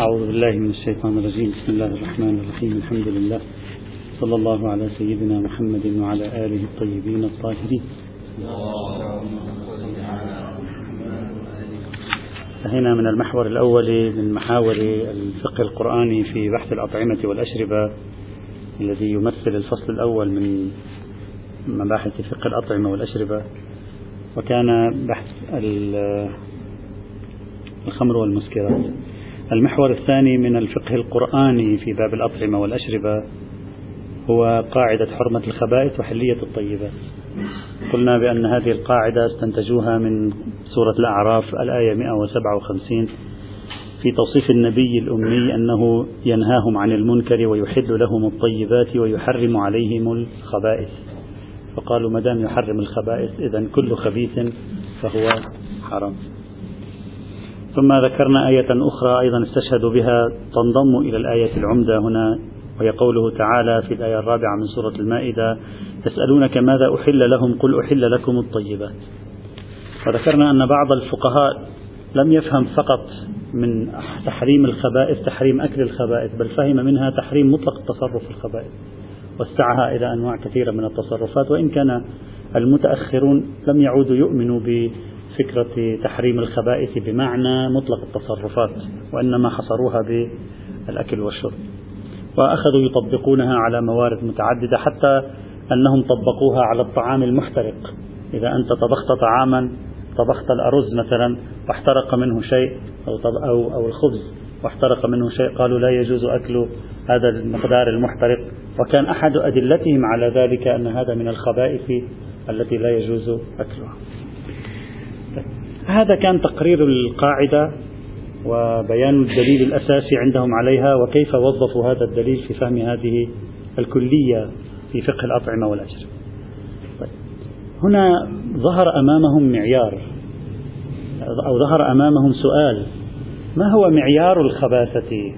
أعوذ بالله من الشيطان الرجيم. بسم الله الرحمن الرحيم. الحمد لله. صلى الله على سيدنا محمد وعلى آله الطيبين الطاهرين. انتهينا من المحور الأول من محاور الفقه القرآني في بحث الأطعمة والأشربة الذي يمثل الفصل الأول من مباحث فقه الأطعمة والأشربة. وكان بحث الخمر والمسكرات. المحور الثاني من الفقه القرآني في باب الأطعمة والأشربة هو قاعدة حرمة الخبائث وحلية الطيبات. قلنا بأن هذه القاعدة استنتجوها من سورة الأعراف الآية 157 في توصيف النبي الأمي أنه ينهاهم عن المنكر ويحل لهم الطيبات ويحرم عليهم الخبائث. فقالوا ما دام يحرم الخبائث إذا كل خبيث فهو حرام. ثم ذكرنا آية أخرى أيضا استشهد بها تنضم إلى الآية العمدة هنا وهي قوله تعالى في الآية الرابعة من سورة المائدة يسألونك ماذا أحل لهم؟ قل أحل لكم الطيبات. وذكرنا أن بعض الفقهاء لم يفهم فقط من تحريم الخبائث تحريم أكل الخبائث بل فهم منها تحريم مطلق التصرف في الخبائث واستعها إلى أنواع كثيرة من التصرفات وإن كان المتأخرون لم يعودوا يؤمنوا فكرة تحريم الخبائث بمعنى مطلق التصرفات وإنما حصروها بالأكل والشرب. وأخذوا يطبقونها على موارد متعددة حتى أنهم طبقوها على الطعام المحترق. إذا أنت طبخت طعاما طبخت الأرز مثلا واحترق منه شيء أو, أو, أو الخبز واحترق منه شيء قالوا لا يجوز أكل هذا المقدار المحترق. وكان أحد أدلتهم على ذلك أن هذا من الخبائث التي لا يجوز أكلها. هذا كان تقرير القاعدة وبيان الدليل الأساسي عندهم عليها وكيف وظفوا هذا الدليل في فهم هذه الكلية في فقه الأطعمة والأشربة طيب. هنا ظهر أمامهم معيار أو ظهر أمامهم سؤال ما هو معيار الخباثة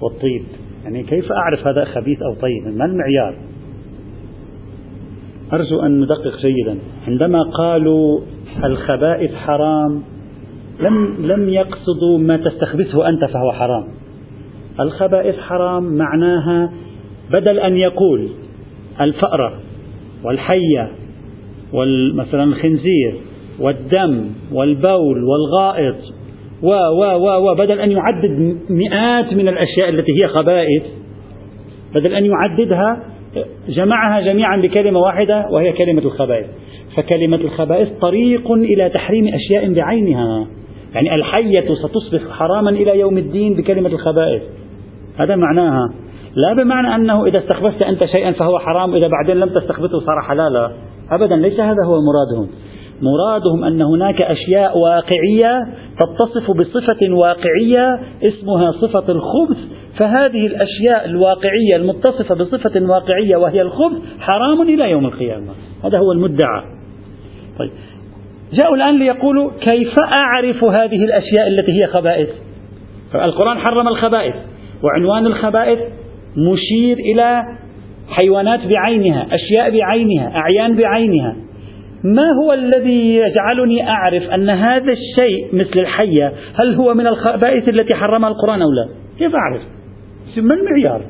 والطيب؟ يعني كيف أعرف هذا خبيث أو طيب؟ ما المعيار؟ أرجو أن ندقق جيدا. عندما قالوا الخبائث حرام. لم لم يقصدوا ما تستخبثه أنت فهو حرام. الخبائث حرام معناها بدل أن يقول الفأرة والحية ومثلا الخنزير والدم والبول والغائط و و و و بدل أن يعدد مئات من الأشياء التي هي خبائث بدل أن يعددها جمعها جميعا بكلمة واحدة وهي كلمة الخبائث. فكلمة الخبائث طريق إلى تحريم أشياء بعينها. يعني الحية ستصبح حراما إلى يوم الدين بكلمة الخبائث. هذا معناها. لا بمعنى أنه إذا استخبثت أنت شيئا فهو حرام إذا بعدين لم تستخبثه صار حلالا. أبدا ليس هذا هو مرادهم. مرادهم أن هناك أشياء واقعية تتصف بصفة واقعية اسمها صفة الخبث. فهذه الأشياء الواقعية المتصفة بصفة واقعية وهي الخبث حرام إلى يوم القيامة. هذا هو المدعى. طيب. جاءوا الآن ليقولوا كيف أعرف هذه الأشياء التي هي خبائث؟ القرآن حرم الخبائث وعنوان الخبائث مشير إلى حيوانات بعينها أشياء بعينها أعيان بعينها. ما هو الذي يجعلني أعرف أن هذا الشيء مثل الحية هل هو من الخبائث التي حرمها القرآن أو لا؟ كيف أعرف؟ ما المعيار؟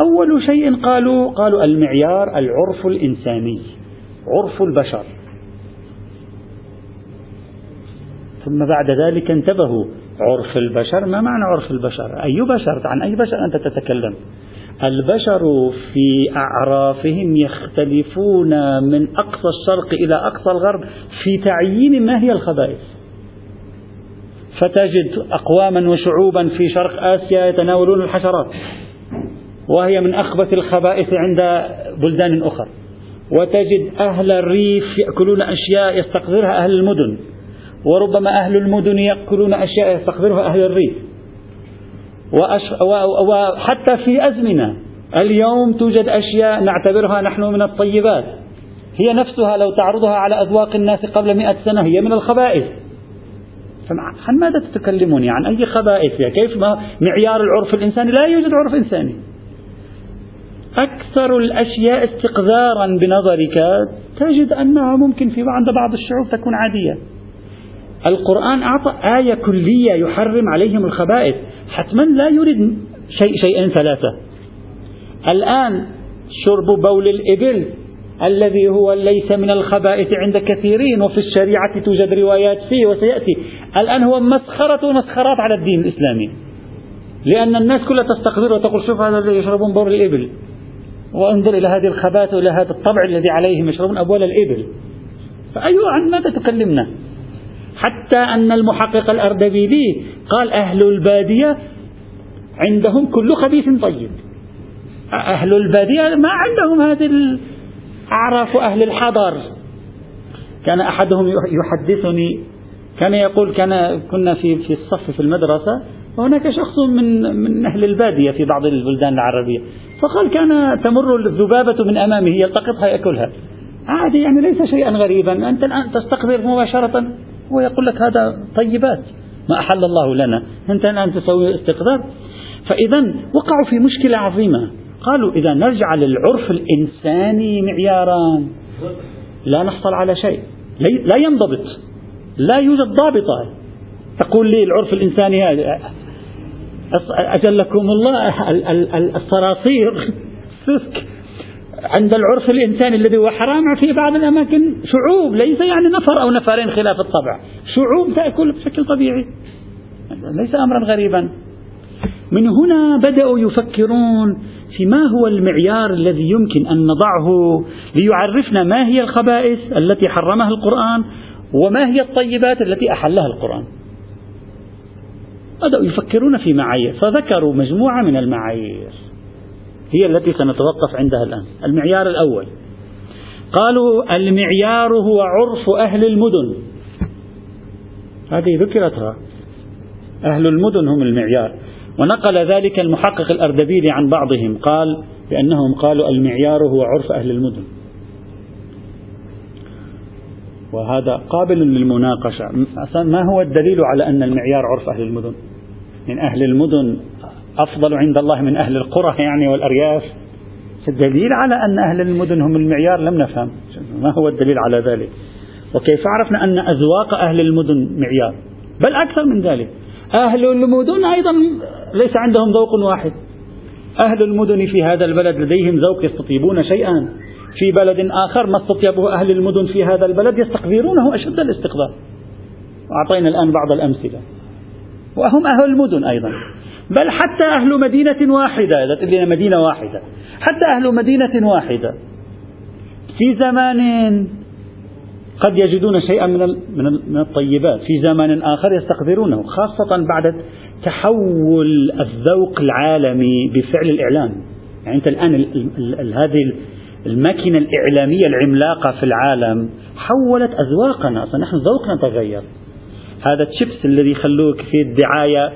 أول شيء قالوا قالوا المعيار العرف الإنساني عرف البشر. ثم بعد ذلك انتبهوا. عرف البشر ما معنى عرف البشر؟ أي بشر؟ عن أي بشر أنت تتكلم؟ البشر في أعرافهم يختلفون من أقصى الشرق إلى أقصى الغرب في تعيين ما هي الخبائث. فتجد أقواما وشعوبا في شرق آسيا يتناولون الحشرات وهي من أخبث الخبائث عند بلدان أخرى وتجد أهل الريف يأكلون أشياء يستقذرها أهل المدن. وربما أهل المدن يأكلون أشياء يستقذرها أهل الريف. وحتى في أزمنة اليوم توجد أشياء نعتبرها نحن من الطيبات. هي نفسها لو تعرضها على أذواق الناس قبل مئة سنة هي من الخبائث. عن ماذا تتكلمون عن أي خبائث كيف ما معيار العرف الإنساني؟ لا يوجد عرف إنساني. أكثر الأشياء استقذارا بنظرك تجد أنها ممكن في عند بعض الشعوب تكون عادية. القرآن أعطى آية كلية يحرم عليهم الخبائث. حتما لا يريد شيء شيئين ثلاثة. الآن شرب بول الإبل الذي هو ليس من الخبائث عند كثيرين وفي الشريعة توجد روايات فيه وسيأتي. الآن هو مسخرة مسخرات على الدين الإسلامي. لأن الناس كلها تستقبل وتقول شوف هذا الذي يشربون بول الإبل. وانظر إلى هذه الخبائث وإلى هذا الطبع الذي عليهم يشربون أبوال الإبل. فأيوة عن ماذا تكلمنا؟ حتى أن المحقق الأردبيلي قال أهل البادية عندهم كل خبيث طيب. أهل البادية ما عندهم هذه أعراف أهل الحضر. كان أحدهم يحدثني كان يقول كان كنا في في الصف في المدرسة وهناك شخص من من أهل البادية في بعض البلدان العربية. فقال كان تمر الذبابة من أمامه يلتقطها يأكلها. عادي يعني ليس شيئا غريبا أنت الآن تستقبل مباشرة. ويقول لك هذا طيبات. ما أحل الله لنا. أنت الآن تسوي استقذار فإذا وقعوا في مشكلة عظيمة. قالوا إذا نرجع للعرف الإنساني معيارا. لا نحصل على شيء. لا ينضبط. لا يوجد ضابطة. تقول لي العرف الإنساني هذا. أجلكم الله. الصراصير. سسك عند العرف الإنساني الذي هو حرام في بعض الأماكن شعوب ليس يعني نفر أو نفرين خلاف الطبع. شعوب تأكل بشكل طبيعي. ليس أمرا غريبا. من هنا بدأوا يفكرون في ما هو المعيار الذي يمكن أن نضعه ليعرفنا ما هي الخبائث التي حرمها القرآن وما هي الطيبات التي أحلها القرآن. بدأوا يفكرون في معايير فذكروا مجموعة من المعايير. هي التي سنتوقف عندها الآن. المعيار الأول. قالوا المعيار هو عرف أهل المدن. هذه ذكرتها. أهل المدن هم المعيار. ونقل ذلك المحقق الأردبيلي عن بعضهم. قال بأنهم قالوا المعيار هو عرف أهل المدن. وهذا قابل للمناقشة. ما هو الدليل على أن المعيار عرف أهل المدن؟ من أهل المدن أفضل عند الله من أهل القرى يعني والأرياف. الدليل على أن أهل المدن هم المعيار لم نفهم. ما هو الدليل على ذلك؟ وكيف عرفنا أن أذواق أهل المدن معيار؟ بل أكثر من ذلك. أهل المدن أيضا ليس عندهم ذوق واحد. أهل المدن في هذا البلد لديهم ذوق يستطيبون شيئا. في بلد آخر ما استطيبه أهل المدن في هذا البلد يستقذرونه أشد الاستقذار. وأعطينا الآن بعض الأمثلة. وهم أهل المدن أيضا. بل حتى أهل مدينة واحدة. إذا تقول مدينة واحدة. حتى أهل مدينة واحدة. في زمان قد يجدون شيئا من من الطيبات. في زمان آخر يستقذرونه خاصة بعد تحول الذوق العالمي بفعل الإعلام. يعني أنت الآن هذه الماكينة الإعلامية العملاقة في العالم حولت أذواقنا. نحن ذوقنا تغير. هذا الشيبس الذي يخلوك في الدعاية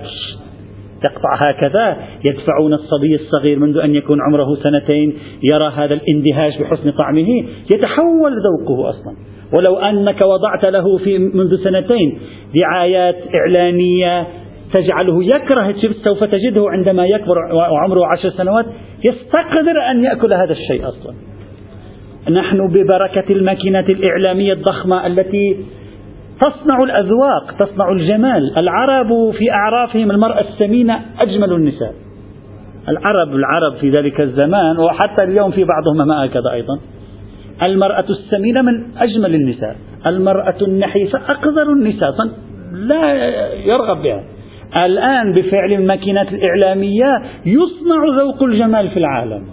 تقطع هكذا. يدفعون الصبي الصغير منذ أن يكون عمره سنتين يرى هذا الاندهاش بحسن طعمه. يتحول ذوقه أصلا. ولو أنك وضعت له في منذ سنتين دعايات إعلانية تجعله يكره الشيبس سوف تجده عندما يكبر وعمره عشر سنوات يستقدر أن يأكل هذا الشيء أصلا. نحن ببركة الماكينات الإعلامية الضخمة التي تصنع الأذواق تصنع الجمال. العرب في أعرافهم المرأة السمينة أجمل النساء. العرب العرب في ذلك الزمان وحتى اليوم في بعضهم ما هكذا أيضا. المرأة السمينة من أجمل النساء. المرأة النحيفة أقذر النساء لا يرغب بها. الآن بفعل الماكينات الإعلامية يصنع ذوق الجمال في العالم.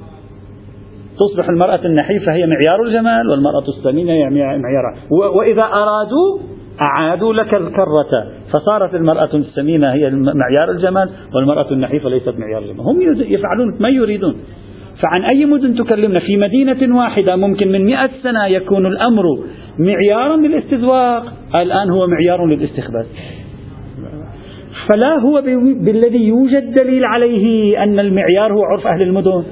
تصبح المرأة النحيفة هي معيار الجمال والمرأة السمينة هي معيار وإذا أرادوا أعادوا لك الكرة. فصارت المرأة السمينة هي معيار الجمال والمرأة النحيفة ليست معيار الجمال. هم يفعلون ما يريدون. فعن أي مدن تكلمنا؟ في مدينة واحدة ممكن من مئة سنة يكون الأمر معيارا للاستذواق. الآن هو معيار للاستخبار. فلا هو بالذي يوجد دليل عليه أن المعيار هو عرف أهل المدن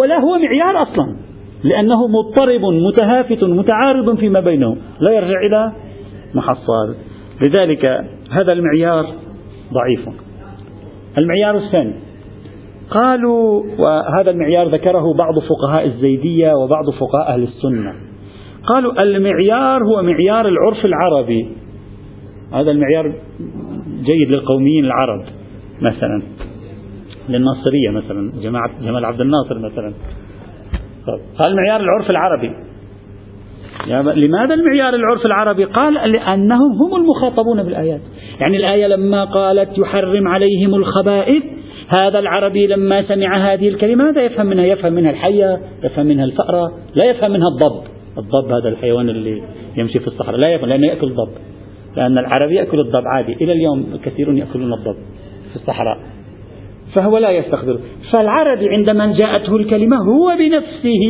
ولا هو معيار أصلا لأنه مضطرب متهافت متعارض فيما بينهم. لا يرجع إلى محصل. لذلك هذا المعيار ضعيف. المعيار الثاني. قالوا وهذا المعيار ذكره بعض فقهاء الزيدية وبعض فقهاء أهل السنة. قالوا المعيار هو معيار العرف العربي. هذا المعيار جيد للقوميين العرب مثلا. للناصرية مثلا جماعة جمال عبد الناصر مثلا. قال المعيار العرف العربي. لماذا المعيار العرف العربي؟ قال لأنهم هم المخاطبون بالآيات. يعني الآية لما قالت يحرم عليهم الخبائث هذا العربي لما سمع هذه الكلمة ماذا يفهم منها؟ يفهم منها الحية يفهم منها الفأرة لا يفهم منها الضب. الضب هذا الحيوان اللي يمشي في الصحراء لا يفهم لأنه يأكل الضب. لأن العربي يأكل الضب عادي. إلى اليوم كثيرون يأكلون الضب في الصحراء. فهو لا يستخدم فالعربي عندما جاءته الكلمة هو بنفسه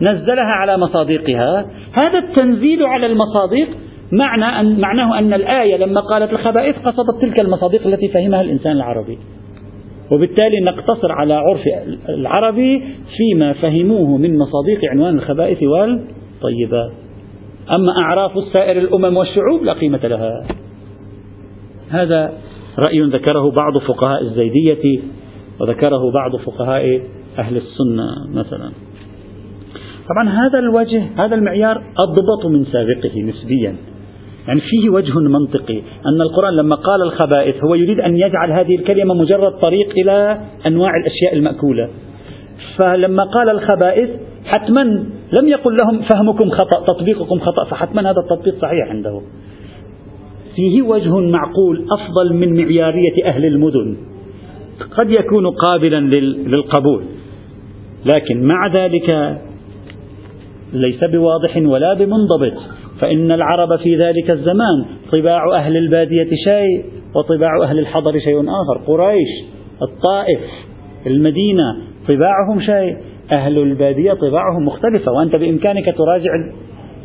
نزلها على مصادقها. هذا التنزيل على المصادق معنى أن معناه أن الآية لما قالت الخبائث قصدت تلك المصادق التي فهمها الإنسان العربي. وبالتالي نقتصر على عرف العربي فيما فهموه من مصادق عنوان الخبائث والطيبات أما أعراف السائر الأمم والشعوب لا قيمة لها. هذا رأي ذكره بعض فقهاء الزيدية وذكره بعض فقهاء أهل السنة مثلا. طبعا هذا الوجه هذا المعيار أضبط من سابقه نسبيا. يعني فيه وجه منطقي أن القرآن لما قال الخبائث هو يريد أن يجعل هذه الكلمة مجرد طريق إلى أنواع الأشياء المأكولة. فلما قال الخبائث حتما لم يقل لهم فهمكم خطأ تطبيقكم خطأ فحتما هذا التطبيق صحيح عنده. فيه وجه معقول أفضل من معيارية أهل المدن. قد يكون قابلا للقبول. لكن مع ذلك ليس بواضح ولا بمنضبط. فإن العرب في ذلك الزمان طباع أهل البادية شيء وطباع أهل الحضر شيء آخر. قريش الطائف المدينة طباعهم شيء أهل البادية طباعهم مختلفة. وأنت بإمكانك تراجع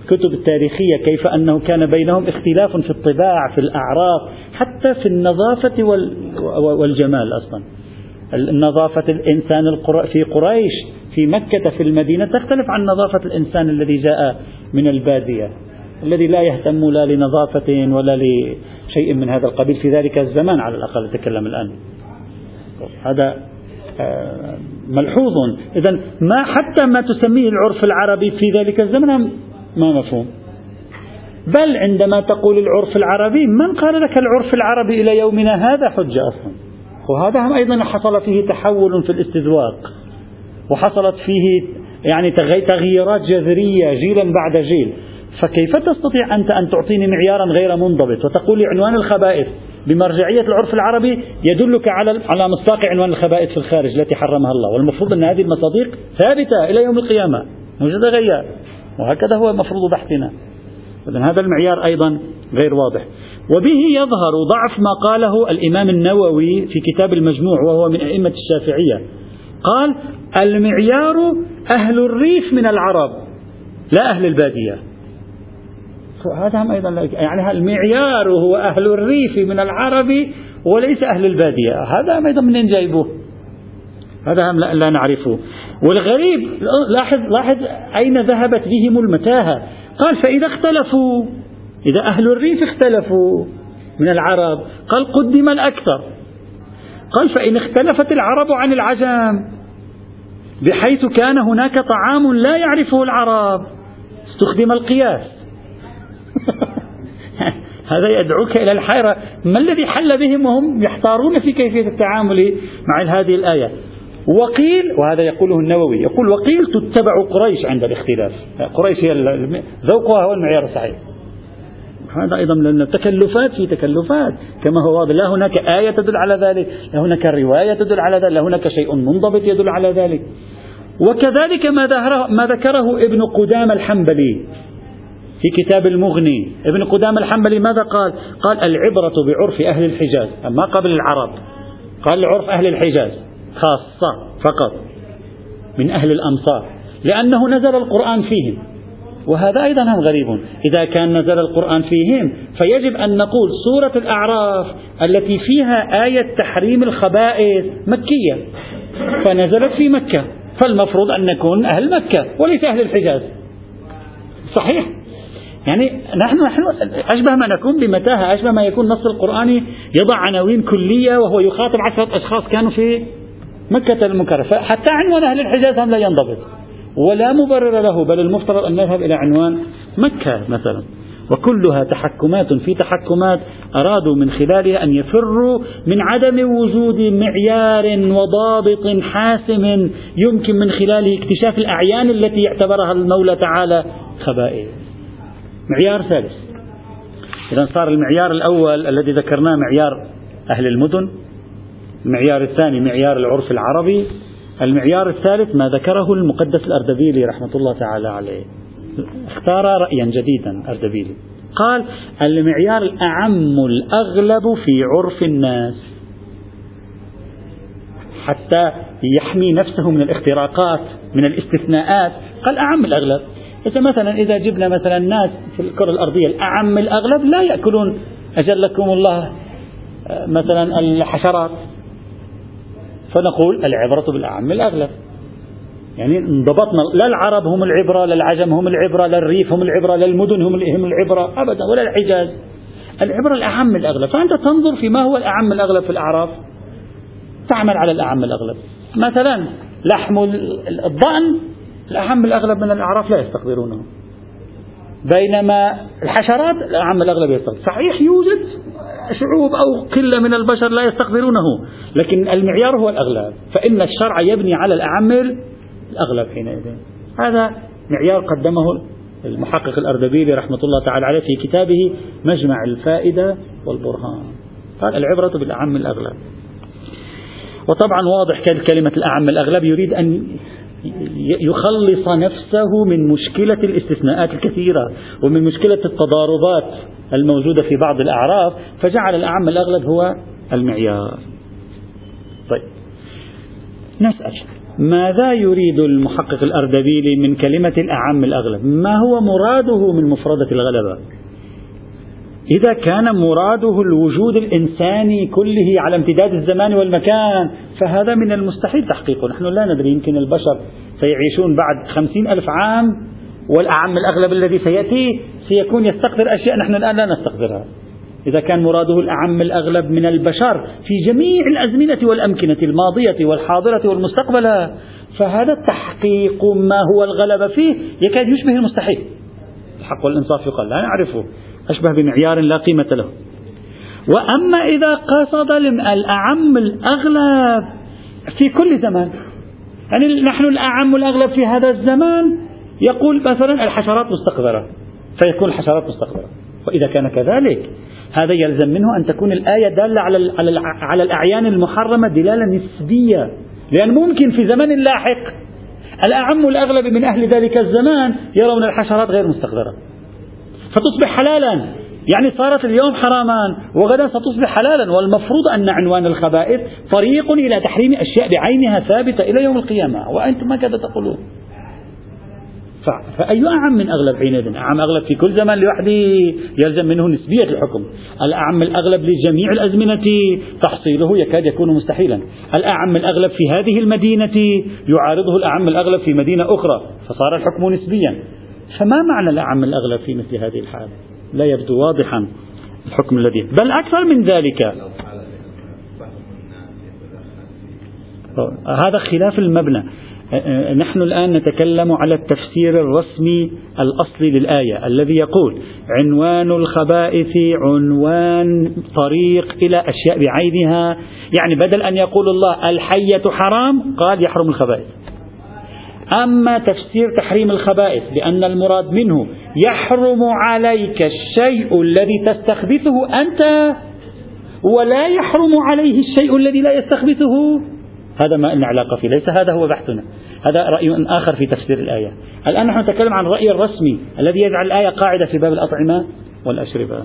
الكتب التاريخية كيف أنه كان بينهم اختلاف في الطباع في الأعراف حتى في النظافة والجمال أصلا. نظافة الإنسان في قريش في مكة في المدينة تختلف عن نظافة الإنسان الذي جاء من البادية الذي لا يهتم لا لنظافة ولا لشيء من هذا القبيل في ذلك الزمان على الأقل أتكلم الآن. هذا آه، ملحوظ. إذا ما حتى ما تسميه العرف العربي في ذلك الزمن ما مفهوم؟ بل عندما تقول العرف العربي من قال لك العرف العربي إلى يومنا هذا حجة أصلا؟ وهذا أيضا حصل فيه تحول في الاستذواق وحصلت فيه يعني تغييرات جذرية جيلا بعد جيل. فكيف تستطيع أنت أن تعطيني معيارا غير منضبط وتقول لي عنوان الخبائث بمرجعية العرف العربي يدلك على على مصداق عنوان الخبائث في الخارج التي حرمها الله؟ والمفروض أن هذه المصادق ثابتة إلى يوم القيامة. مش تتغير وهكذا هو مفروض بحثنا. إذا هذا المعيار أيضا غير واضح. وبه يظهر ضعف ما قاله الإمام النووي في كتاب المجموع وهو من أئمة الشافعية. قال المعيار أهل الريف من العرب لا أهل البادية. هذا هم أيضا يعني المعيار هو أهل الريف من العرب وليس أهل البادية. هذا أيضا منين جايبوه؟ هذا هم لا نعرفه. والغريب لاحظ لاحظ أين ذهبت بهم المتاهة. قال فإذا اختلفوا إذا أهل الريف اختلفوا من العرب قال قدم الأكثر. قال فإن اختلفت العرب عن العجم بحيث كان هناك طعام لا يعرفه العرب. استخدم القياس. هذا يدعوك إلى الحيرة. ما الذي حل بهم وهم يحتارون في كيفية التعامل مع هذه الآية؟ وقيل وهذا يقوله النووي يقول وقيل تتبع قريش عند الاختلاف. قريش هي ذوقها هو المعيار الصحيح. هذا أيضا لأن التكلفات في تكلفات. كما هو واضح لا هناك آية تدل على ذلك لا هناك رواية تدل على ذلك لا هناك شيء منضبط يدل على ذلك. وكذلك ما, ما ذكره ابن قدام الحنبلي في كتاب المغني. ابن قدام الحنبلي ماذا قال؟ قال العبرة بعرف أهل الحجاز ما قبل العرب. قال عرف أهل الحجاز. خاصة فقط من أهل الأمصار لأنه نزل القرآن فيهم وهذا أيضا هم غريب إذا كان نزل القرآن فيهم فيجب أن نقول سورة الأعراف التي فيها آية تحريم الخبائث مكية فنزلت في مكة. فالمفروض أن نكون أهل مكة وليس أهل الحجاز. صحيح؟ يعني نحن نحن أشبه ما نكون بمتاهة أشبه ما يكون نص القرآني يضع عناوين كلية وهو يخاطب عشرة أشخاص كانوا في مكة المكرمة. حتى عنوان أهل الحجاز هم لا ينضبط. ولا مبرر له بل المفترض أن نذهب إلى عنوان مكة مثلا. وكلها تحكمات في تحكمات أرادوا من خلالها أن يفروا من عدم وجود معيار وضابط حاسم يمكن من خلاله اكتشاف الأعيان التي اعتبرها المولى تعالى خبائث معيار ثالث. إذا صار المعيار الأول الذي ذكرناه معيار أهل المدن. المعيار الثاني معيار العرف العربي. المعيار الثالث ما ذكره المقدس الأردبيلي رحمة الله تعالى عليه. اختار رأيا جديدا أردبيلي. قال المعيار الأعم الأغلب في عرف الناس. حتى يحمي نفسه من الاختراقات من الاستثناءات. قال أعم الأغلب. إذا مثلا إذا جبنا مثلا ناس في الكرة الأرضية الأعم الأغلب لا يأكلون أجلكم الله مثلا الحشرات. فنقول العبرة بالأعم الأغلب. يعني انضبطنا لا العرب هم العبرة لا العجم هم العبرة لا الريف هم العبرة لا المدن هم العبرة أبدا ولا الحجاز. العبرة الأعم الأغلب. فأنت تنظر في ما هو الأعم الأغلب في الأعراف. تعمل على الأعم الأغلب. مثلا لحم الضأن الأعم الأغلب من الأعراف لا يستقدرونه بينما الحشرات الأعم الأغلب يستقدر صحيح يوجد شعوب أو قلة من البشر لا يستقدرونه لكن المعيار هو الأغلب. فإن الشرع يبني على الأعم الأغلب حينئذ. هذا معيار قدمه المحقق الأردبيلي رحمة الله تعالى عليه في كتابه مجمع الفائدة والبرهان. قال العبرة بالأعم الأغلب. وطبعا واضح كلمة الأعم الأغلب يريد أن يخلص نفسه من مشكلة الاستثناءات الكثيرة ومن مشكلة التضاربات الموجودة في بعض الأعراف فجعل الأعم الأغلب هو المعيار. طيب. نسأل. ماذا يريد المحقق الأردبيلي من كلمة الأعم الأغلب؟ ما هو مراده من مفردة الغلبة؟ إذا كان مراده الوجود الإنساني كله على امتداد الزمان والمكان فهذا من المستحيل تحقيقه. نحن لا ندري يمكن البشر سيعيشون بعد خمسين ألف عام والأعم الأغلب الذي سيأتي سيكون يستقدر أشياء نحن الآن لا نستقدرها إذا كان مراده الأعم الأغلب من البشر في جميع الأزمنة والأمكنة الماضية والحاضرة والمستقبلة فهذا التحقيق ما هو الغلبة فيه يكاد يشبه المستحيل. الحق والإنصاف يقال لا نعرفه. أشبه بمعيار لا قيمة له. وأما إذا قصد الأعم الأغلب في كل زمان يعني نحن الأعم الأغلب في هذا الزمان يقول مثلا الحشرات مستقذرة فيكون الحشرات مستقذرة وإذا كان كذلك هذا يلزم منه أن تكون الآية دالة على على الأعيان المحرمة دلالة نسبية لأن ممكن في زمن لاحق الأعم الأغلب من أهل ذلك الزمان يرون الحشرات غير مستقذرة فتصبح حلالا. يعني صارت اليوم حراما وغدا ستصبح حلالا. والمفروض أن عنوان الخبائث طريق إلى تحريم أشياء بعينها ثابتة إلى يوم القيامة. وأنتم ماذا تقولون. فأي أعم من أغلب حينئذ؟ أعم أغلب في كل زمان لوحده يلزم منه نسبية الحكم. الأعم الأغلب لجميع الأزمنة تحصيله يكاد يكون مستحيلا. الأعم الأغلب في هذه المدينة يعارضه الأعم الأغلب في مدينة أخرى. فصار الحكم نسبيا. فما معنى الأعم الأغلب في مثل هذه الحالة؟ لا يبدو واضحا الحكم الذي بل أكثر من ذلك. هذا خلاف المبنى. نحن الآن نتكلم على التفسير الرسمي الأصلي للآية الذي يقول عنوان الخبائث عنوان طريق إلى أشياء بعينها. يعني بدل أن يقول الله الحية حرام قال يحرم الخبائث. أما تفسير تحريم الخبائث لأن المراد منه يحرم عليك الشيء الذي تستخبثه أنت ولا يحرم عليه الشيء الذي لا يستخبثه. هذا ما لنا علاقة فيه ليس هذا هو بحثنا. هذا رأي آخر في تفسير الآية. الآن نحن نتكلم عن الرأي الرسمي الذي يجعل الآية قاعدة في باب الأطعمة والأشربة.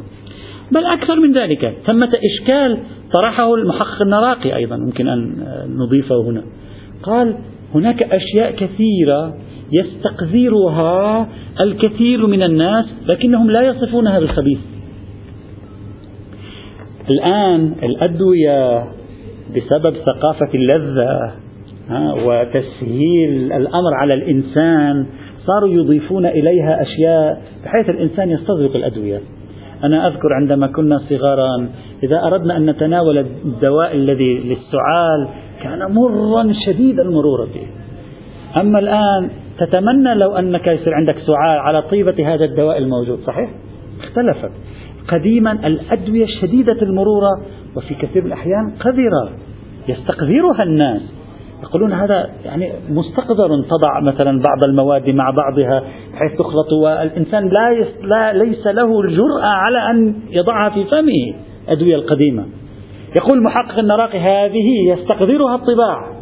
بل أكثر من ذلك ثمة إشكال طرحه المحقق النراقي أيضا ممكن أن نضيفه هنا. قال هناك أشياء كثيرة يستقذرها الكثير من الناس لكنهم لا يصفونها بالخبيث الآن الأدوية بسبب ثقافة اللذة وتسهيل الأمر على الإنسان صاروا يضيفون إليها أشياء بحيث الإنسان يستغرق الأدوية. أنا أذكر عندما كنا صغارا إذا أردنا أن نتناول الدواء الذي للسعال كان مرا شديد المرورة أما الآن تتمنى لو أنك يصير عندك سعال على طيبة هذا الدواء الموجود صحيح؟ اختلفت. قديما الأدوية شديدة المرورة وفي كثير من الأحيان قذرة يستقذرها الناس. يقولون هذا يعني مستقذر تضع مثلا بعض المواد مع بعضها بحيث تخلط. والإنسان لا, لا ليس له الجرأة على أن يضعها في فمه أدوية القديمة. يقول محقق النراقي هذه يستقذرها الطباع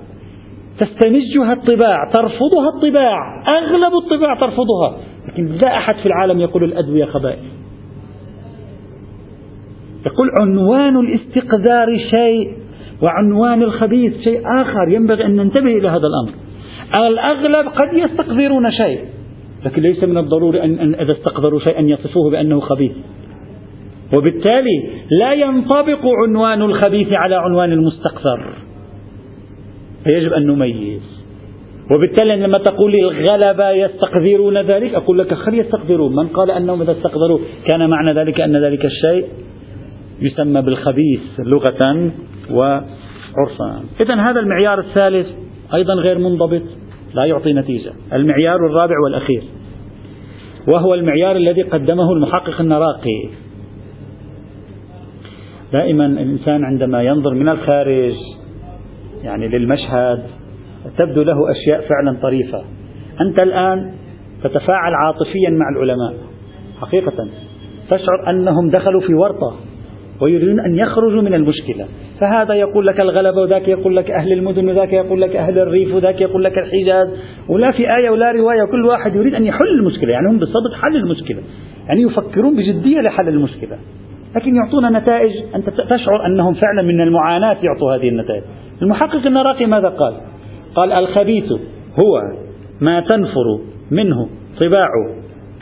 تستنجها الطباع ترفضها الطباع أغلب الطباع ترفضها. لكن لا أحد في العالم يقول الأدوية خبائث. يقول عنوان الاستقذار شيء وعنوان الخبيث شيء آخر ينبغي أن ننتبه إلى هذا الأمر. الأغلب قد يستقذرون شيء لكن ليس من الضروري أن إذا استقذروا شيئا يصفوه بأنه خبيث. وبالتالي لا ينطبق عنوان الخبيث على عنوان المستقذر. فيجب أن نميز. وبالتالي لما تقول لي الغلبة يستقذرون ذلك أقول لك خل يستقذرون. من قال أنهم إذا استقذروا؟ كان معنى ذلك أن ذلك الشيء يسمى بالخبيث لغة وعرفا إذا هذا المعيار الثالث أيضا غير منضبط لا يعطي نتيجة. المعيار الرابع والأخير وهو المعيار الذي قدمه المحقق النراقي. دائما الإنسان عندما ينظر من الخارج يعني للمشهد تبدو له أشياء فعلا طريفة. أنت الآن تتفاعل عاطفيا مع العلماء. حقيقة تشعر أنهم دخلوا في ورطة. ويريدون أن يخرجوا من المشكلة. فهذا يقول لك الغلبة وذاك يقول لك أهل المدن وذاك يقول لك أهل الريف وذاك يقول لك الحجاز. ولا في آية ولا رواية كل واحد يريد أن يحل المشكلة. يعني هم بالضبط حل المشكلة. يعني يفكرون بجدية لحل المشكلة. لكن يعطون نتائج. أنت تشعر أنهم فعلا من المعاناة يعطوا هذه النتائج. المحقق النراقي ماذا قال؟ قال الخبيث هو ما تنفر منه طباع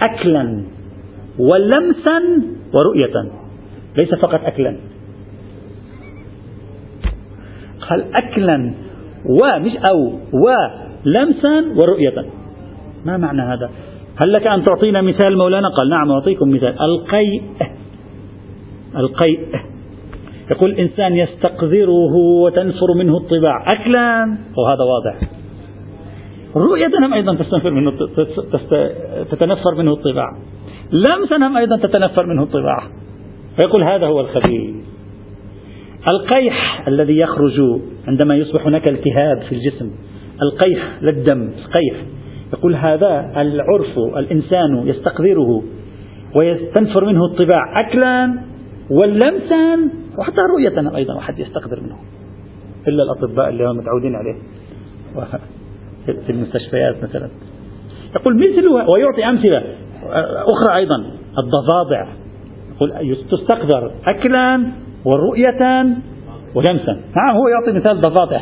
أكلا ولمسا ورؤية. ليس فقط أكلا. قال أكلا ومش أو ولمسا ورؤية. ما معنى هذا؟ هل لك أن تعطينا مثال مولانا؟ قال نعم أعطيكم مثال. القيء. القيء. يقول الإنسان يستقذره وتنفر منه الطباع. أكلا. وهذا واضح. رؤية هم أيضا تستنفر منه تتنفر منه الطباع. لمسا هم أيضا تتنفر منه الطباع. فيقول هذا هو الخبيث القيح الذي يخرج عندما يصبح هناك التهاب في الجسم القيح للدم القيح يقول هذا العرف الإنسان يستقذره ويستنفر منه الطباع أكلا واللمسا وحتى رؤية أيضا واحد يستقذر منه. إلا الأطباء اللي هم متعودين عليه. في المستشفيات مثلا. يقول مثله ويعطي أمثلة أخرى أيضا الضفادع. يقول تستقذر أكلا ورؤية ولمسا. نعم هو يعطي مثال ضفادع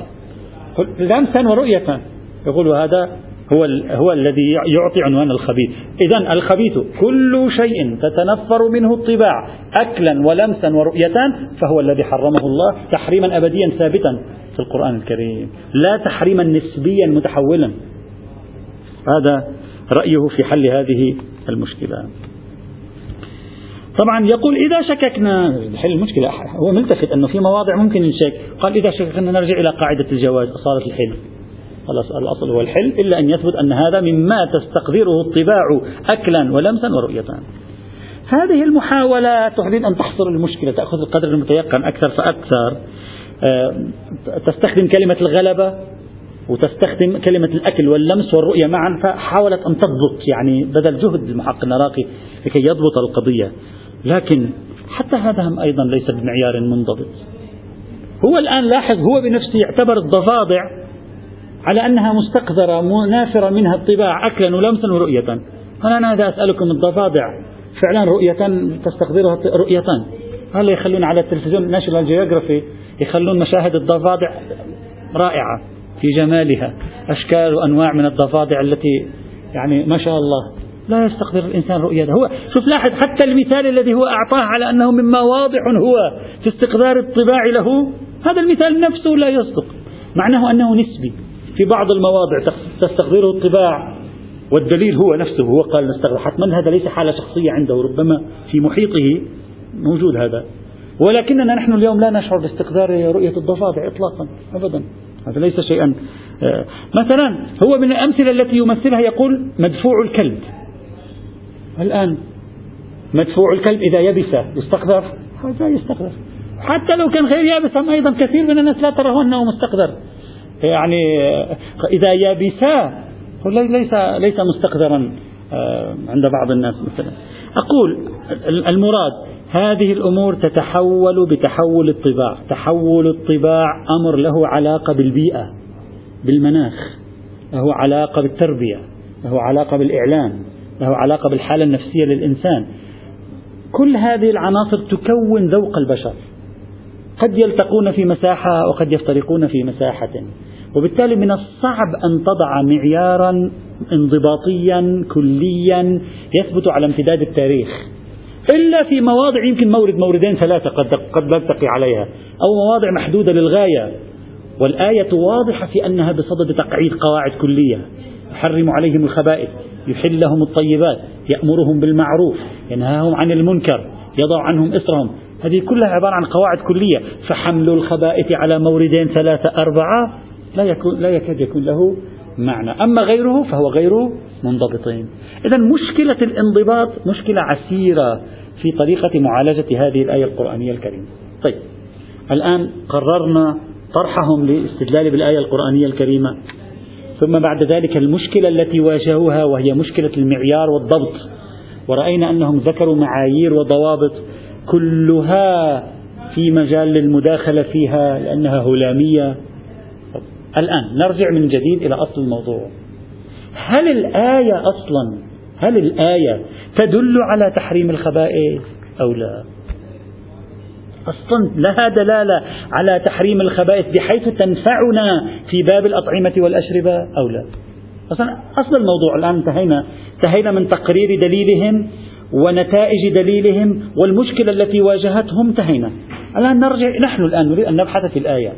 لمسا ورؤية. يقول هذا هو هو الذي يعطي عنوان الخبيث، إذا الخبيث كل شيء تتنفر منه الطباع أكلا ولمسا ورؤية فهو الذي حرمه الله تحريما أبديا ثابتا في القرآن الكريم، لا تحريما نسبيا متحولا. هذا رأيه في حل هذه المشكلة. طبعا يقول إذا شككنا حل المشكلة هو ملتفت أنه في مواضع ممكن نشك قال إذا شككنا نرجع إلى قاعدة الجواز أصالة الحل. خلاص الأصل هو الحل إلا أن يثبت أن هذا مما تستقذره الطباع أكلا ولمسا ورؤية هذه المحاولة تريد أن تحصر المشكلة تأخذ القدر المتيقن أكثر فأكثر. آه، تستخدم كلمة الغلبة وتستخدم كلمة الأكل واللمس والرؤية معا فحاولت أن تضبط يعني بدل جهد المحقق النراقي لكي يضبط القضية. لكن حتى هذا هم أيضا ليس بمعيار منضبط. هو الآن لاحظ هو بنفسه يعتبر الضفادع على أنها مستقذرة منافرة منها الطباع أكلا ولمسا ورؤية أنا إذا أسألكم الضفادع فعلا رؤية تستقذرها رؤية هلا يخلون على التلفزيون ناشونال جيوغرافي يخلون مشاهد الضفادع رائعة في جمالها. أشكال وأنواع من الضفادع التي يعني ما شاء الله لا يستقدر الإنسان رؤيته. هو شوف لاحظ حتى المثال الذي هو أعطاه على أنه مما واضح هو في استقذار الطباع له هذا المثال نفسه لا يصدق. معناه أنه نسبي في بعض المواضع تستقذره الطباع. والدليل هو نفسه هو قال نستقذر حتما هذا ليس حالة شخصية عنده ربما في محيطه موجود هذا. ولكننا نحن اليوم لا نشعر باستقذار رؤية الضفادع إطلاقا أبدا. هذا ليس شيئا. آه، مثلا هو من الأمثلة التي يمثلها يقول مدفوع الكلب. الآن. مدفوع الكلب إذا يبس يستقذر هذا يستقذر. حتى لو كان غير يابس أيضا كثير من الناس لا تراه أنه مستقذر. يعني إذا يابسا ليس ليس مستقذرا آه، عند بعض الناس مثلا. أقول المراد هذه الأمور تتحول بتحول الطباع. تحول الطباع أمر له علاقة بالبيئة بالمناخ له علاقة بالتربية له علاقة بالإعلام. له علاقة بالحالة النفسية للإنسان. كل هذه العناصر تكون ذوق البشر. قد يلتقون في مساحة وقد يفترقون في مساحة. وبالتالي من الصعب أن تضع معيارا انضباطيا كليا يثبت على امتداد التاريخ. إلا في مواضع يمكن مورد موردين ثلاثة قد قد نلتقي عليها. أو مواضع محدودة للغاية. والآية واضحة في أنها بصدد تقعيد قواعد كلية. يحرم عليهم الخبائث يحل لهم الطيبات يأمرهم بالمعروف ينهاهم عن المنكر يضع عنهم إصرهم هذه كلها عبارة عن قواعد كلية. فحمل الخبائث على موردين ثلاثة أربعة لا, يكون لا يكاد يكون له معنى. أما غيره فهو غير منضبطين. إذا مشكلة الانضباط مشكلة عسيرة في طريقة معالجة هذه الآية القرآنية الكريمة. طيب الآن قررنا طرحهم للاستدلال بالآية القرآنية الكريمة. ثم بعد ذلك المشكلة التي واجهوها وهي مشكلة المعيار والضبط. ورأينا أنهم ذكروا معايير وضوابط كلها في مجال للمداخلة فيها لأنها هلامية. الآن نرجع من جديد إلى أصل الموضوع. هل الآية أصلا هل الآية تدل على تحريم الخبائث أو لا؟ أصلا لها دلالة على تحريم الخبائث بحيث تنفعنا في باب الأطعمة والأشربة أو لا. أصلا أصل الموضوع الآن انتهينا. انتهينا من تقرير دليلهم ونتائج دليلهم والمشكلة التي واجهتهم انتهينا. الآن نرجع نحن الآن نريد أن نبحث في الآية.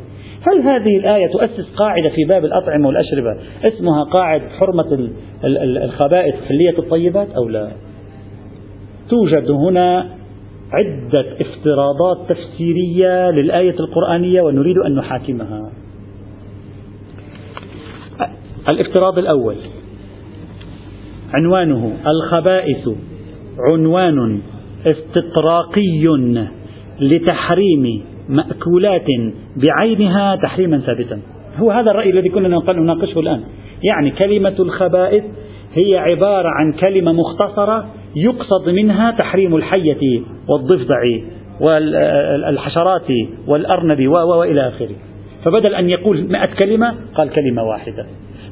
هل هذه الآية تؤسس قاعدة في باب الأطعمة والأشربة؟ اسمها قاعدة حرمة الخبائث حلية الطيبات أو لا؟ توجد هنا عدة افتراضات تفسيرية للآية القرآنية ونريد أن نحاكمها. الافتراض الأول. عنوانه الخبائث. عنوان استطراقي لتحريم مأكولات بعينها تحريما ثابتا. هو هذا الرأي الذي كنا نناقشه الآن. يعني كلمة الخبائث هي عبارة عن كلمة مختصرة يقصد منها تحريم الحية والضفدع والحشرات والأرنب وإلى آخره. فبدل أن يقول مئة كلمة قال كلمة واحدة.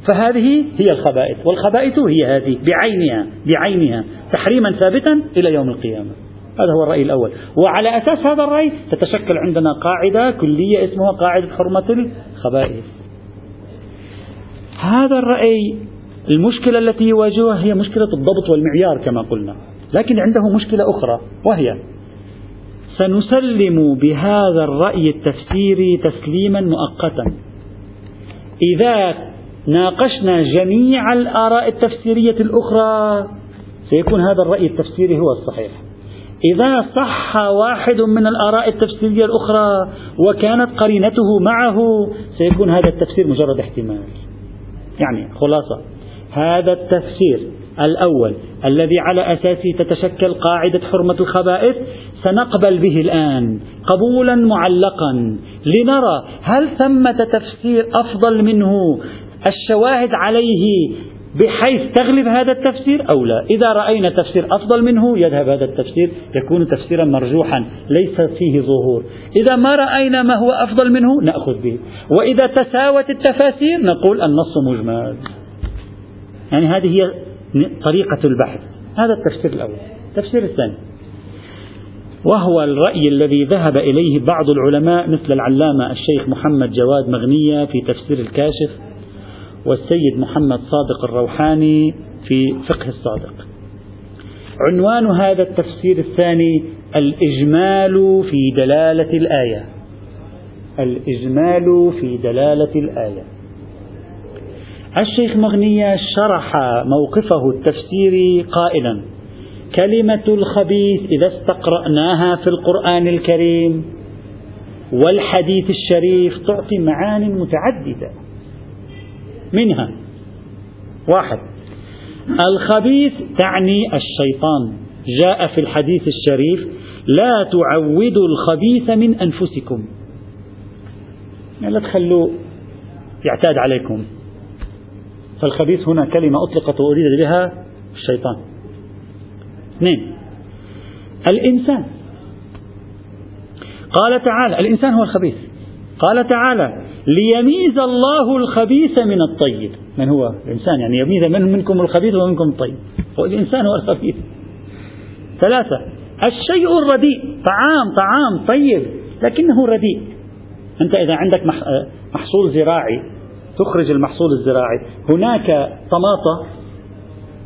فهذه هي الخبائث والخبائث هي هذه بعينها بعينها تحريما ثابتا إلى يوم القيامة. هذا هو الرأي الأول. وعلى أساس هذا الرأي تتشكل عندنا قاعدة كلية اسمها قاعدة حرمة الخبائث. هذا الرأي المشكلة التي يواجهها هي مشكلة الضبط والمعيار كما قلنا. لكن عنده مشكلة أخرى وهي سنسلم بهذا الرأي التفسيري تسليما مؤقتا. إذا ناقشنا جميع الآراء التفسيرية الأخرى سيكون هذا الرأي التفسيري هو الصحيح. إذا صح واحد من الآراء التفسيرية الأخرى وكانت قرينته معه سيكون هذا التفسير مجرد احتمال. يعني خلاصة هذا التفسير الأول الذي على أساسه تتشكل قاعدة حرمة الخبائث سنقبل به الآن قبولا معلقا. لنرى هل ثمة تفسير أفضل منه الشواهد عليه بحيث تغلب هذا التفسير أو لا؟ إذا رأينا تفسير أفضل منه يذهب هذا التفسير يكون تفسيرا مرجوحا ليس فيه ظهور. إذا ما رأينا ما هو أفضل منه نأخذ به. وإذا تساوت التفاسير نقول النص مجمل. يعني هذه هي طريقة البحث. هذا التفسير الأول. التفسير الثاني. وهو الرأي الذي ذهب إليه بعض العلماء مثل العلامة الشيخ محمد جواد مغنية في تفسير الكاشف والسيد محمد صادق الروحاني في فقه الصادق. عنوان هذا التفسير الثاني الإجمال في دلالة الآية. الإجمال في دلالة الآية. الشيخ مغنية شرح موقفه التفسيري قائلا كلمة الخبيث إذا استقرأناها في القرآن الكريم والحديث الشريف تعطي معان متعددة. منها واحد الخبيث تعني الشيطان. جاء في الحديث الشريف لا تعودوا الخبيث من أنفسكم. يعني لا تخلوه يعتاد عليكم. فالخبيث هنا كلمة أطلقت وأريد بها الشيطان. اثنين. الإنسان. قال تعالى الإنسان هو الخبيث. قال تعالى ليميز الله الخبيث من الطيب. من هو؟ الإنسان يعني يميز من منكم الخبيث ومنكم الطيب. هو الإنسان هو الخبيث. ثلاثة. الشيء الرديء. طعام طعام طيب لكنه رديء. أنت إذا عندك محصول زراعي تخرج المحصول الزراعي. هناك طماطة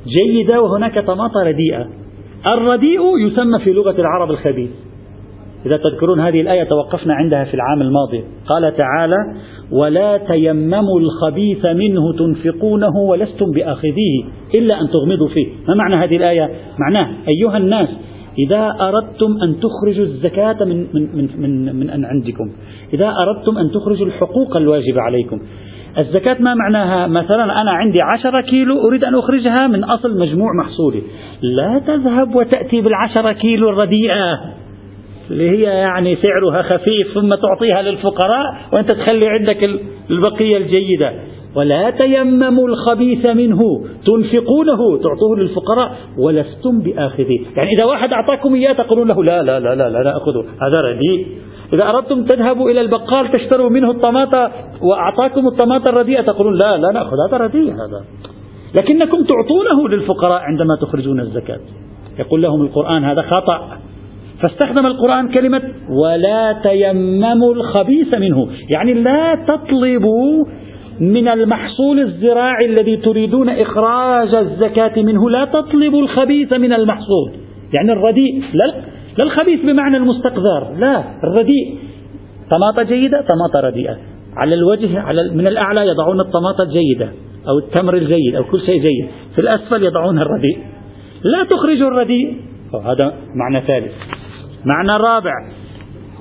جيدة وهناك طماطة رديئة. الرديء يسمى في لغة العرب الخبيث. إذا تذكرون هذه الآية توقفنا عندها في العام الماضي. قال تعالى ولا تيمموا الخبيث منه تنفقونه ولستم بآخذيه إلا أن تغمضوا فيه. ما معنى هذه الآية؟ معناه أيها الناس إذا أردتم أن تخرجوا الزكاة من, من, من, من, من عندكم إذا أردتم أن تخرجوا الحقوق الواجبة عليكم الزكاة ما معناها؟ مثلا أنا عندي عشرة كيلو أريد أن أخرجها من أصل مجموع محصولي. لا تذهب وتأتي بالعشرة كيلو الرديئة اللي هي يعني سعرها خفيف ثم تعطيها للفقراء وأنت تخلي عندك البقية الجيدة. ولا تيمموا الخبيث منه تنفقونه تعطوه للفقراء ولستم بآخذيه يعني إذا واحد أعطاكم إياه تقولون له لا لا لا لا لا, لا أخذه. هذا رديء. إذا أردتم تذهبوا إلى البقال تشتروا منه الطماطة وأعطاكم الطماطة الرديئة تقولون لا لا نأخذ هذا رديء هذا. لكنكم تعطونه للفقراء عندما تخرجون الزكاة. يقول لهم القرآن هذا خطأ. فاستخدم القرآن كلمة ولا تيمموا الخبيث منه. يعني لا تطلبوا من المحصول الزراعي الذي تريدون إخراج الزكاة منه لا تطلبوا الخبيث من المحصول. يعني الرديء لا, لا الخبيث بمعنى المستقذر لا الرديء. طماطة جيدة طماطة رديئة. على الوجه على من الأعلى يضعون الطماطة الجيدة أو التمر الجيد أو كل شيء جيد. في الأسفل يضعون الرديء. لا تخرجوا الرديء. هذا معنى ثالث. معنى رابع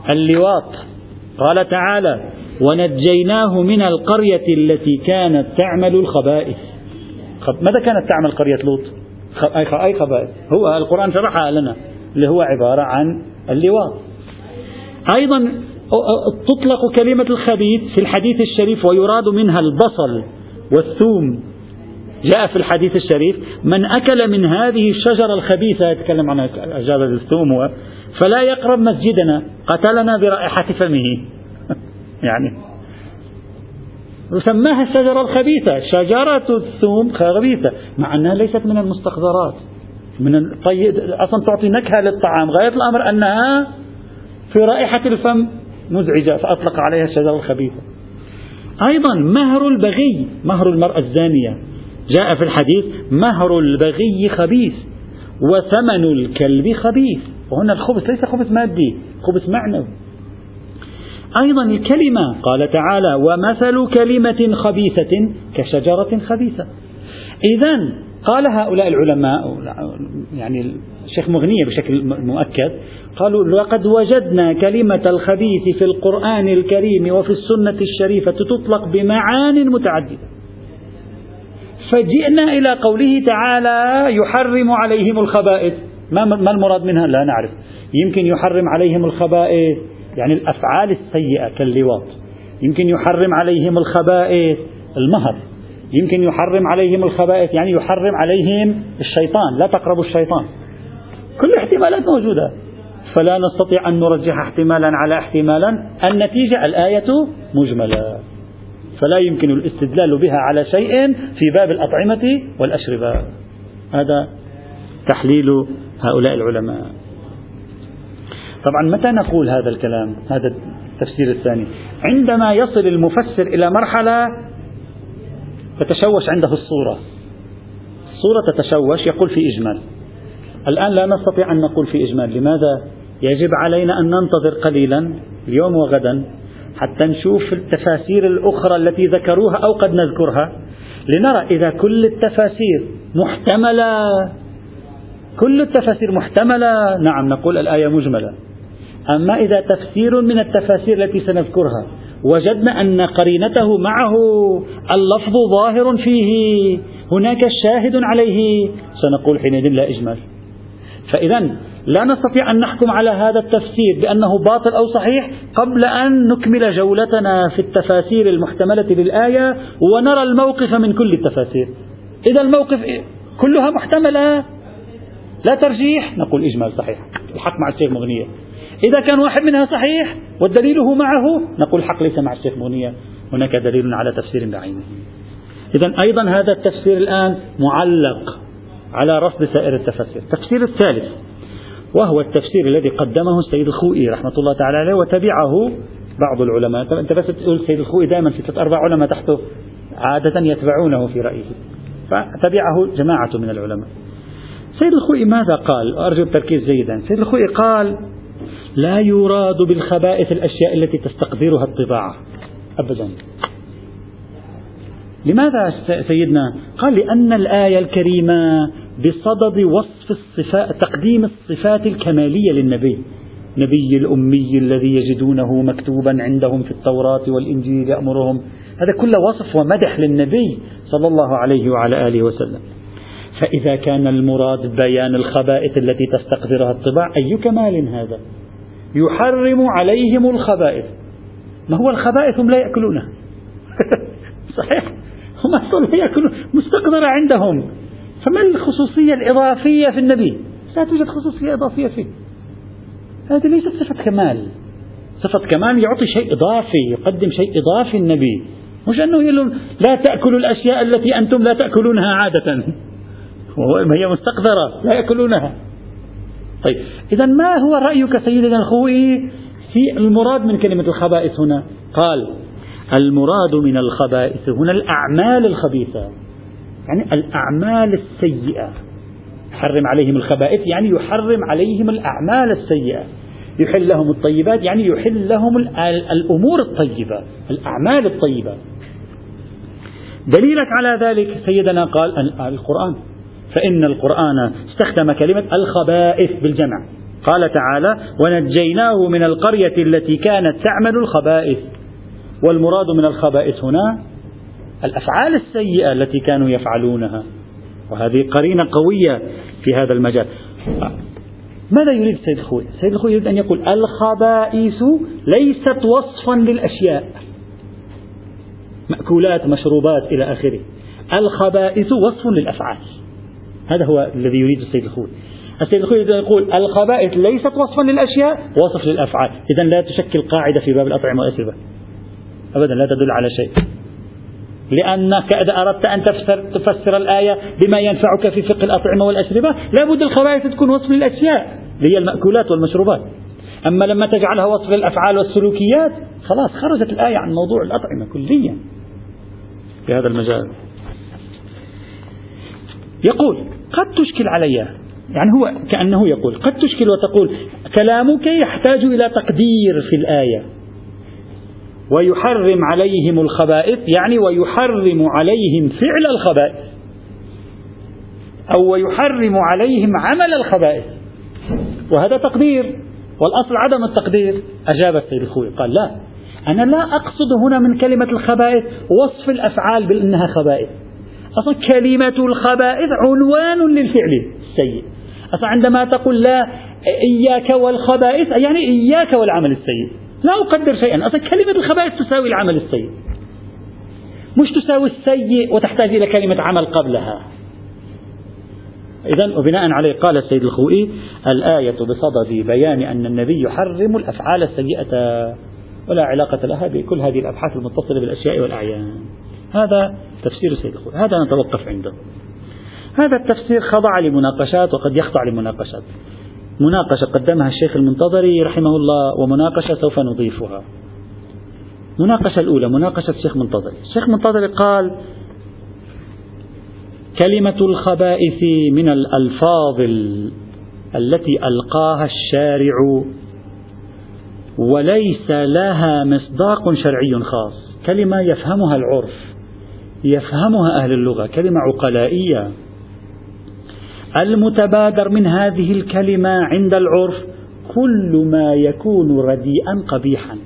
اللواط. قال تعالى ونجيناه من القرية التي كانت تعمل الخبائث. ماذا كانت تعمل قرية لوط؟ أي خبائث؟ هو القرآن شرحها لنا. اللي هو عبارة عن اللواط أيضا تطلق كلمة الخبيث في الحديث الشريف ويراد منها البصل والثوم. جاء في الحديث الشريف من أكل من هذه الشجرة الخبيثة يتكلم عن شجرة الثوم فلا يقرب مسجدنا قتلنا برائحة فمه. يعني وسماها الشجرة الخبيثة شجرة الثوم خبيثة. مع أنها ليست من المستقذرات من الطيب أصلا تعطي نكهة للطعام غاية الأمر أنها في رائحة الفم مزعجة فأطلق عليها الشجرة الخبيثة أيضا مهر البغي مهر المرأة الزانية. جاء في الحديث مهر البغي خبيث وثمن الكلب خبيث. وهنا الخبث ليس خبث مادي خبث معنوي. أيضا الكلمة قال تعالى ومثل كلمة خبيثة كشجرة خبيثة. إذا قال هؤلاء العلماء يعني الشيخ مغنية بشكل مؤكد قالوا لقد وجدنا كلمة الخبيث في القرآن الكريم وفي السنة الشريفة تطلق بمعان متعددة فجئنا إلى قوله تعالى يحرم عليهم الخبائث. ما المراد منها؟ لا نعرف. يمكن يحرم عليهم الخبائث يعني الأفعال السيئة كاللواط. يمكن يحرم عليهم الخبائث المهر. يمكن يحرم عليهم الخبائث يعني يحرم عليهم الشيطان لا تقربوا الشيطان. كل الاحتمالات موجودة. فلا نستطيع أن نرجح احتمالا على احتمالا. النتيجة الآية مجملة. فلا يمكن الاستدلال بها على شيء في باب الأطعمة والأشربة. هذا تحليل هؤلاء العلماء. طبعا متى نقول هذا الكلام؟ هذا التفسير الثاني. عندما يصل المفسر إلى مرحلة تتشوش عنده الصورة. الصورة تتشوش يقول في إجمال. الآن لا نستطيع أن نقول في إجمال. لماذا؟ يجب علينا أن ننتظر قليلا اليوم وغدا حتى نشوف التفاسير الأخرى التي ذكروها أو قد نذكرها. لنرى إذا كل التفاسير محتملة. كل التفاسير محتملة. نعم نقول الآية مجملة. أما إذا تفسير من التفاسير التي سنذكرها وجدنا أن قرينته معه اللفظ ظاهر فيه. هناك شاهد عليه. سنقول حينئذ لا إجمال. فإذا لا نستطيع أن نحكم على هذا التفسير بأنه باطل أو صحيح قبل أن نكمل جولتنا في التفاسير المحتملة للآية ونرى الموقف من كل التفاسير. إذا الموقف كلها محتملة. لا ترجيح. نقول إجمال صحيح. الحق مع الشيخ مغنية. إذا كان واحد منها صحيح والدليل هو معه نقول الحق ليس مع الشيخ مغنية هناك دليل على تفسير بعينه. إذا أيضا هذا التفسير الآن معلق على رصد سائر التفاسير. التفسير الثالث وهو التفسير الذي قدمه السيد الخوئي رحمة الله تعالى عليه وتبعه بعض العلماء. أنت بس تقول السيد الخوئي دائما في ثلاث أربع علماء تحته عادة يتبعونه في رأيه. فتبعه جماعة من العلماء. سيد الخوئي ماذا قال؟ أرجو التركيز جيدا. سيد الخوئي قال لا يراد بالخبائث الأشياء التي تستقذرها الطباعة. أبدا. لماذا سيدنا؟ قال لأن الآية الكريمة بصدد وصف الصفات تقديم الصفات الكمالية للنبي. نبي الأمي الذي يجدونه مكتوبا عندهم في التوراة والإنجيل يأمرهم. هذا كله وصف ومدح للنبي صلى الله عليه وعلى آله وسلم. فإذا كان المراد بيان الخبائث التي تستقذرها الطباع أي كمال هذا؟ يحرم عليهم الخبائث. ما هو الخبائث هم لا يأكلونها صحيح؟ هم أصلا لا يأكلون. مستقذرة عندهم. فما الخصوصية الإضافية في النبي؟ لا توجد خصوصية إضافية فيه. هذه ليست صفة كمال. صفة كمال يعطي شيء إضافي يقدم شيء إضافي النبي. مش أنه يقول لا تأكلوا الأشياء التي أنتم لا تأكلونها عادة. هي مستقذرة لا يأكلونها. طيب. إذا ما هو رأيك سيدنا الخوئي في المراد من كلمة الخبائث هنا. قال المراد من الخبائث هنا الأعمال الخبيثة. يعني الأعمال السيئة. يحرم عليهم الخبائث يعني يحرم عليهم الأعمال السيئة. يحل لهم الطيبات يعني يحل لهم الأمور الطيبة الأعمال الطيبة. دليلك على ذلك سيدنا قال القرآن. فإن القرآن استخدم كلمة الخبائث بالجمع. قال تعالى ونجيناه من القرية التي كانت تعمل الخبائث. والمراد من الخبائث هنا الأفعال السيئة التي كانوا يفعلونها. وهذه قرينة قوية في هذا المجال. ماذا يريد السيد الخوي؟ السيد الخوي يريد أن يقول الخبائث ليست وصفا للأشياء. مأكولات مشروبات إلى آخره. الخبائث وصف للأفعال. هذا هو الذي يريد السيد الخوي. السيد الخوي يقول الخبائث ليست وصفا للأشياء وصف للأفعال. إذا لا تشكل قاعدة في باب الأطعمة والأشربة أبدا لا تدل على شيء. لأنك إذا أردت أن تفسر, تفسر الآية بما ينفعك في فقه الأطعمة والأشربة لابد الخبائث تكون وصف للأشياء. اللي هي المأكولات والمشروبات. أما لما تجعلها وصف للأفعال والسلوكيات خلاص خرجت الآية عن موضوع الأطعمة كليا. في هذا المجال. يقول قد تشكل علي. يعني هو كأنه يقول قد تشكل وتقول كلامك يحتاج إلى تقدير في الآية. ويحرم عليهم الخبائث يعني ويحرم عليهم فعل الخبائث. أو ويحرم عليهم عمل الخبائث. وهذا تقدير. والأصل عدم التقدير. أجاب السيد الخوي قال لا. أنا لا أقصد هنا من كلمة الخبائث وصف الأفعال بأنها خبائث. أصلا كلمة الخبائث عنوان للفعل السيء. أصلا عندما تقول لا إياك والخبائث يعني إياك والعمل السيء. لا أقدر شيئا. أصلا كلمة الخبائث تساوي العمل السيء. مش تساوي السيء وتحتاج إلى كلمة عمل قبلها. إذا وبناء عليه قال السيد الخوئي الآية بصدد بيان أن النبي يحرم الأفعال السيئة ولا علاقة لها بكل هذه الأبحاث المتصلة بالأشياء والأعيان. هذا تفسير السيد الخوئي هذا نتوقف عنده. هذا التفسير خضع لمناقشات وقد يخضع لمناقشات. مناقشة قدمها الشيخ المنتظري رحمه الله ومناقشة سوف نضيفها. المناقشة الأولى مناقشة الشيخ منتظري الشيخ منتظري قال كلمة الخبائث من الألفاظ التي ألقاها الشارع وليس لها مصداق شرعي خاص. كلمة يفهمها العرف. يفهمها أهل اللغة كلمة عقلائية. المتبادر من هذه الكلمة عند العرف كل ما يكون رديئا قبيحا.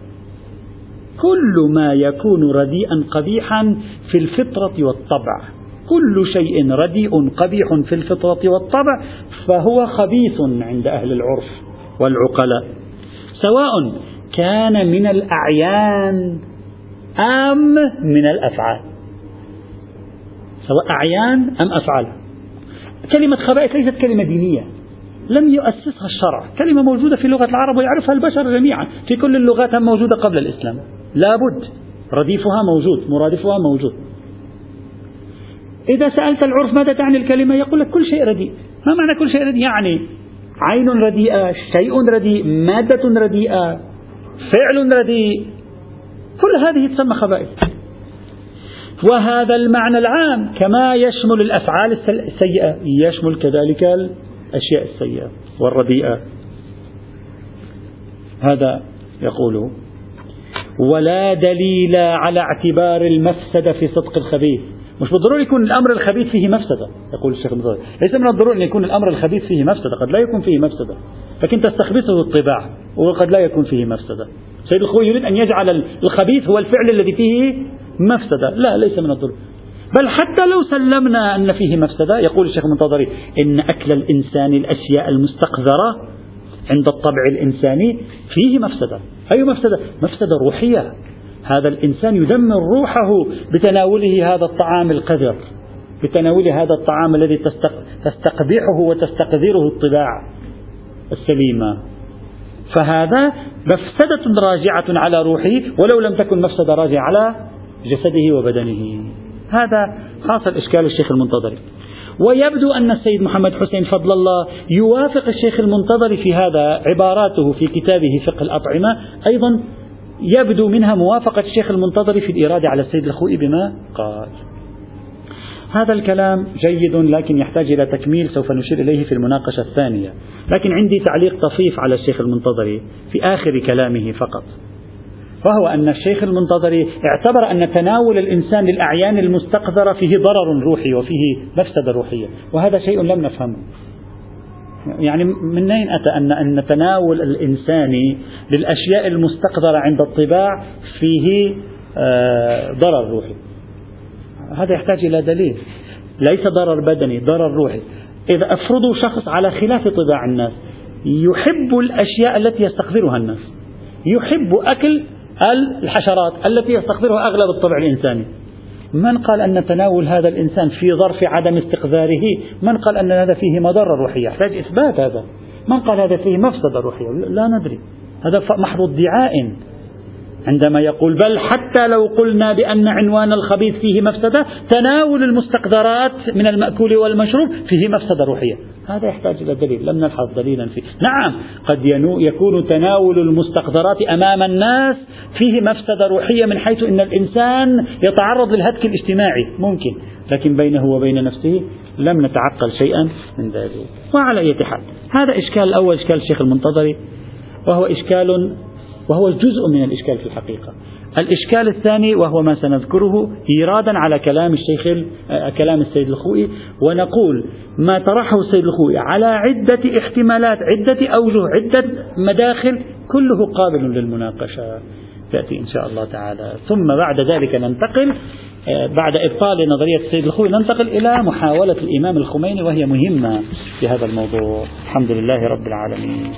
كل ما يكون رديئا قبيحا في الفطرة والطبع. كل شيء رديء قبيح في الفطرة والطبع فهو خبيث عند أهل العرف والعقلاء. سواء كان من الأعيان أم من الأفعال. سواء أعيان أم أفعال. كلمة خبائث ليست كلمة دينية. لم يؤسسها الشرع. كلمة موجودة في لغة العرب ويعرفها البشر جميعا. في كل اللغات موجودة قبل الإسلام. لابد. رديفها موجود مرادفها موجود. إذا سألت العرف ماذا تعني الكلمة يقول لك كل شيء رديء. ما معنى كل شيء رديء؟ يعني عين رديئة شيء رديء مادة رديئة فعل رديء. كل هذه تسمى خبائث. وهذا المعنى العام كما يشمل الأفعال السيئة. يشمل كذلك الأشياء السيئة والرديئة. هذا يقول ولا دليل على اعتبار المفسدة في صدق الخبيث. مش بالضرورة يكون الأمر الخبيث فيه مفسدة يقول الشيخ المصري ليس من الضروري أن يكون الأمر الخبيث فيه مفسدة قد لا يكون فيه مفسدة. لكن تستخبثه الطباع وقد لا يكون فيه مفسدة. سيد الخوي يريد أن يجعل الخبيث هو الفعل الذي فيه مفسدة. لا ليس من الضروري بل حتى لو سلمنا أن فيه مفسدة يقول الشيخ المنتظري إن أكل الإنسان الأشياء المستقذرة عند الطبع الإنساني فيه مفسدة. أي مفسدة؟ مفسدة روحية. هذا الإنسان يدمر روحه بتناوله هذا الطعام القذر بتناول هذا الطعام الذي تستقبحه وتستقذره الطباع السليمة. فهذا مفسدة راجعة على روحه ولو لم تكن مفسدة راجعة على جسده وبدنه. هذا حاصل إشكال الشيخ المنتظري ويبدو أن السيد محمد حسين فضل الله يوافق الشيخ المنتظري في هذا عباراته في كتابه فقه الأطعمة. أيضا يبدو منها موافقة الشيخ المنتظري في الإرادة على السيد الخوئي بما قال. هذا الكلام جيد لكن يحتاج إلى تكميل سوف نشير إليه في المناقشة الثانية. لكن عندي تعليق طفيف على الشيخ المنتظري في آخر كلامه فقط. وهو أن الشيخ المنتظري اعتبر أن تناول الإنسان للأعيان المستقذرة فيه ضرر روحي وفيه مفسدة روحية وهذا شيء لم نفهمه. يعني من أين أتى أن أن تناول الإنسان للأشياء المستقذرة عند الطباع فيه آه، ضرر روحي؟ هذا يحتاج إلى دليل. ليس ضرر بدني ضرر روحي. إذا أفرضوا شخص على خلاف طباع الناس يحب الأشياء التي يستقذرها الناس. يحب أكل الحشرات التي يستقذرها أغلب الطبع الإنساني؟ من قال أن تناول هذا الإنسان في ظرف عدم استقذاره؟ من قال أن هذا فيه مضرة روحية؟ يحتاج إثبات هذا. من قال هذا فيه مفسدة روحية؟ لا ندري. هذا محض ادعاء. عندما يقول بل حتى لو قلنا بأن عنوان الخبيث فيه مفسدة تناول المستقذرات من المأكول والمشروب فيه مفسدة روحية. هذا يحتاج إلى دليل لم نلحظ دليلا فيه. نعم قد يكون تناول المستقذرات أمام الناس فيه مفسدة روحية من حيث أن الإنسان يتعرض للهتك الاجتماعي. ممكن. لكن بينه وبين نفسه لم نتعقل شيئا من ذلك. وعلى أي حال هذا إشكال الأول إشكال الشيخ المنتظري وهو إشكال وهو جزء من الإشكال في الحقيقة. الإشكال الثاني وهو ما سنذكره إيرادا على كلام الشيخ آه، كلام السيد الخوئي ونقول ما طرحه السيد الخوئي على عدة احتمالات عدة أوجه عدة مداخل كله قابل للمناقشة. تأتي إن شاء الله تعالى. ثم بعد ذلك ننتقل آه، بعد إبطال نظرية السيد الخوئي ننتقل إلى محاولة الإمام الخميني وهي مهمة في هذا الموضوع. الحمد لله رب العالمين.